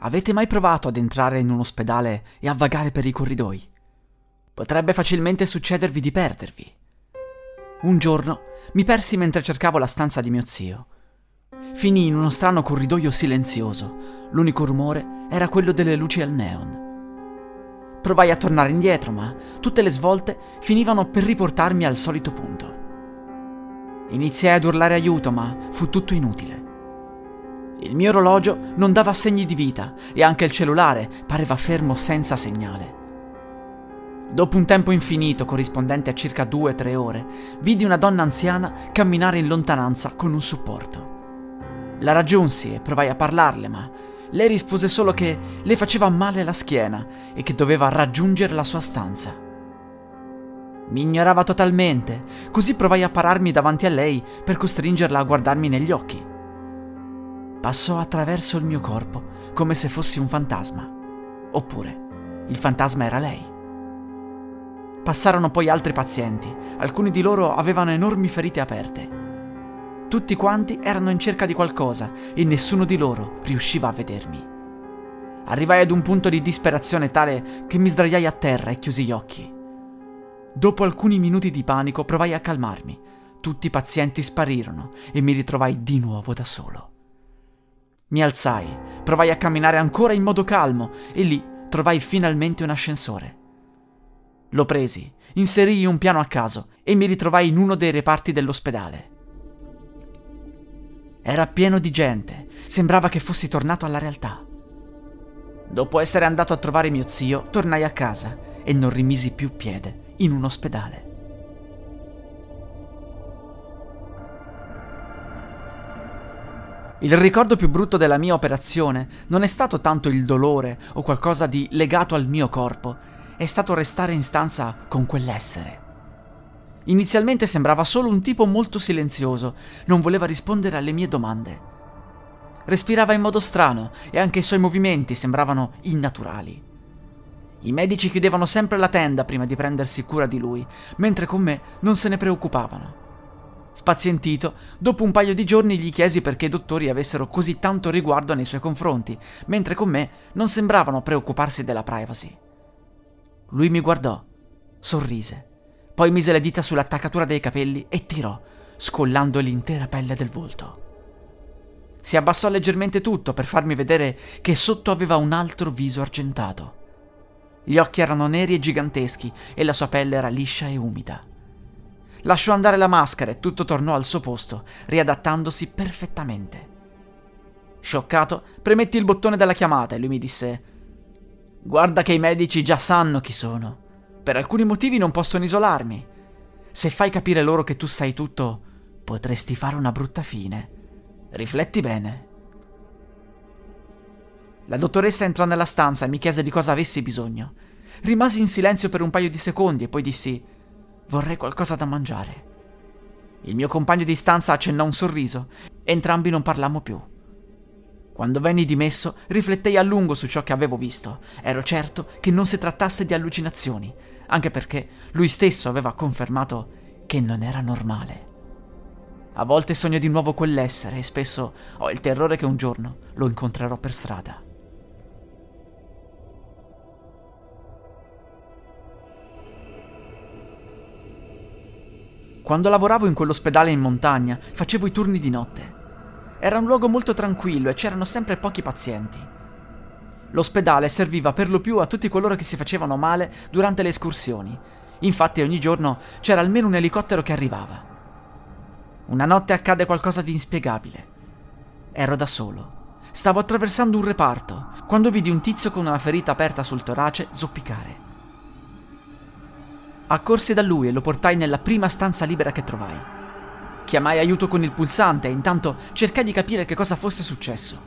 Avete mai provato ad entrare in un ospedale e a vagare per i corridoi? Potrebbe facilmente succedervi di perdervi. Un giorno mi persi mentre cercavo la stanza di mio zio. Finì in uno strano corridoio silenzioso. L'unico rumore era quello delle luci al neon. Provai a tornare indietro, ma tutte le svolte finivano per riportarmi al solito punto. Iniziai ad urlare aiuto, ma fu tutto inutile. Il mio orologio non dava segni di vita e anche il cellulare pareva fermo senza segnale. Dopo un tempo infinito, corrispondente a circa 2-3 ore, vidi una donna anziana camminare in lontananza con un supporto. La raggiunsi e provai a parlarle, ma lei rispose solo che le faceva male la schiena e che doveva raggiungere la sua stanza. Mi ignorava totalmente, così provai a pararmi davanti a lei per costringerla a guardarmi negli occhi. Passò attraverso il mio corpo come se fossi un fantasma. Oppure il fantasma era lei. Passarono poi altri pazienti, alcuni di loro avevano enormi ferite aperte. Tutti quanti erano in cerca di qualcosa e nessuno di loro riusciva a vedermi. Arrivai ad un punto di disperazione tale che mi sdraiai a terra e chiusi gli occhi. Dopo alcuni minuti di panico provai a calmarmi. Tutti i pazienti sparirono e mi ritrovai di nuovo da solo. Mi alzai, provai a camminare ancora in modo calmo e lì trovai finalmente un ascensore. Lo presi, inserii un piano a caso e mi ritrovai in uno dei reparti dell'ospedale. Era pieno di gente, sembrava che fossi tornato alla realtà. Dopo essere andato a trovare mio zio, tornai a casa e non rimisi più piede in un ospedale. Il ricordo più brutto della mia operazione non è stato tanto il dolore o qualcosa di legato al mio corpo, è stato restare in stanza con quell'essere. Inizialmente sembrava solo un tipo molto silenzioso, non voleva rispondere alle mie domande. Respirava in modo strano e anche i suoi movimenti sembravano innaturali. I medici chiudevano sempre la tenda prima di prendersi cura di lui, mentre con me non se ne preoccupavano. Spazientito, dopo un paio di giorni gli chiesi perché i dottori avessero così tanto riguardo nei suoi confronti, mentre con me non sembravano preoccuparsi della privacy. Lui mi guardò, sorrise, poi mise le dita sull'attaccatura dei capelli e tirò, scollando l'intera pelle del volto. Si abbassò leggermente tutto per farmi vedere che sotto aveva un altro viso argentato. Gli occhi erano neri e giganteschi e la sua pelle era liscia e umida. Lasciò andare la maschera e tutto tornò al suo posto, riadattandosi perfettamente. Scioccato, premetti il bottone della chiamata e lui mi disse: Guarda che i medici già sanno chi sono. Per alcuni motivi non possono isolarmi. Se fai capire loro che tu sai tutto, potresti fare una brutta fine. Rifletti bene. La dottoressa entrò nella stanza e mi chiese di cosa avessi bisogno. Rimasi in silenzio per un paio di secondi e poi dissi: Vorrei qualcosa da mangiare. Il mio compagno di stanza accennò un sorriso. Entrambi non parlammo più. Quando venni dimesso, riflettei a lungo su ciò che avevo visto. Ero certo che non si trattasse di allucinazioni, anche perché lui stesso aveva confermato che non era normale. A volte sogno di nuovo quell'essere e spesso ho il terrore che un giorno lo incontrerò per strada. Quando lavoravo in quell'ospedale in montagna, facevo i turni di notte. Era un luogo molto tranquillo e c'erano sempre pochi pazienti. L'ospedale serviva per lo più a tutti coloro che si facevano male durante le escursioni. Infatti ogni giorno c'era almeno un elicottero che arrivava. Una notte accade qualcosa di inspiegabile. Ero da solo. Stavo attraversando un reparto quando vidi un tizio con una ferita aperta sul torace zoppicare. Accorsi da lui e lo portai nella prima stanza libera che trovai. Chiamai aiuto con il pulsante e intanto cercai di capire che cosa fosse successo.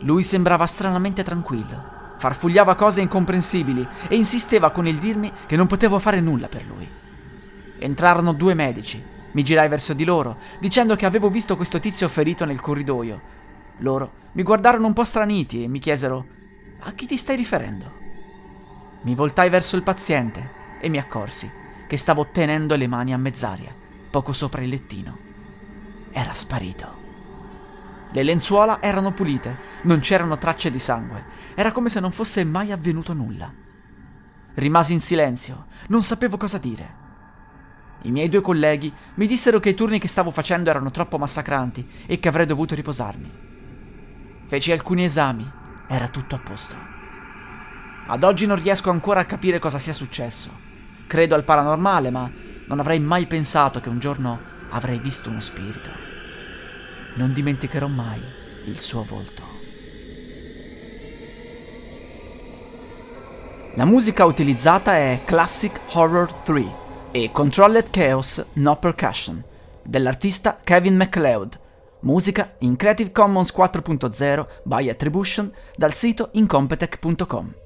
Lui sembrava stranamente tranquillo, farfugliava cose incomprensibili e insisteva con il dirmi che non potevo fare nulla per lui. Entrarono due medici. Mi girai verso di loro, dicendo che avevo visto questo tizio ferito nel corridoio. Loro mi guardarono un po' straniti e mi chiesero: A chi ti stai riferendo? Mi voltai verso il paziente e mi accorsi che stavo tenendo le mani a mezz'aria, poco sopra il lettino. Era sparito. Le lenzuola erano pulite, non c'erano tracce di sangue, era come se non fosse mai avvenuto nulla. Rimasi in silenzio, non sapevo cosa dire. I miei due colleghi mi dissero che i turni che stavo facendo erano troppo massacranti e che avrei dovuto riposarmi. Feci alcuni esami, era tutto a posto. Ad oggi non riesco ancora a capire cosa sia successo. Credo al paranormale, ma non avrei mai pensato che un giorno avrei visto uno spirito. Non dimenticherò mai il suo volto. La musica utilizzata è Classic Horror 3 e Controlled Chaos No Percussion dell'artista Kevin MacLeod, musica in Creative Commons 4.0 by Attribution dal sito incompetech.com.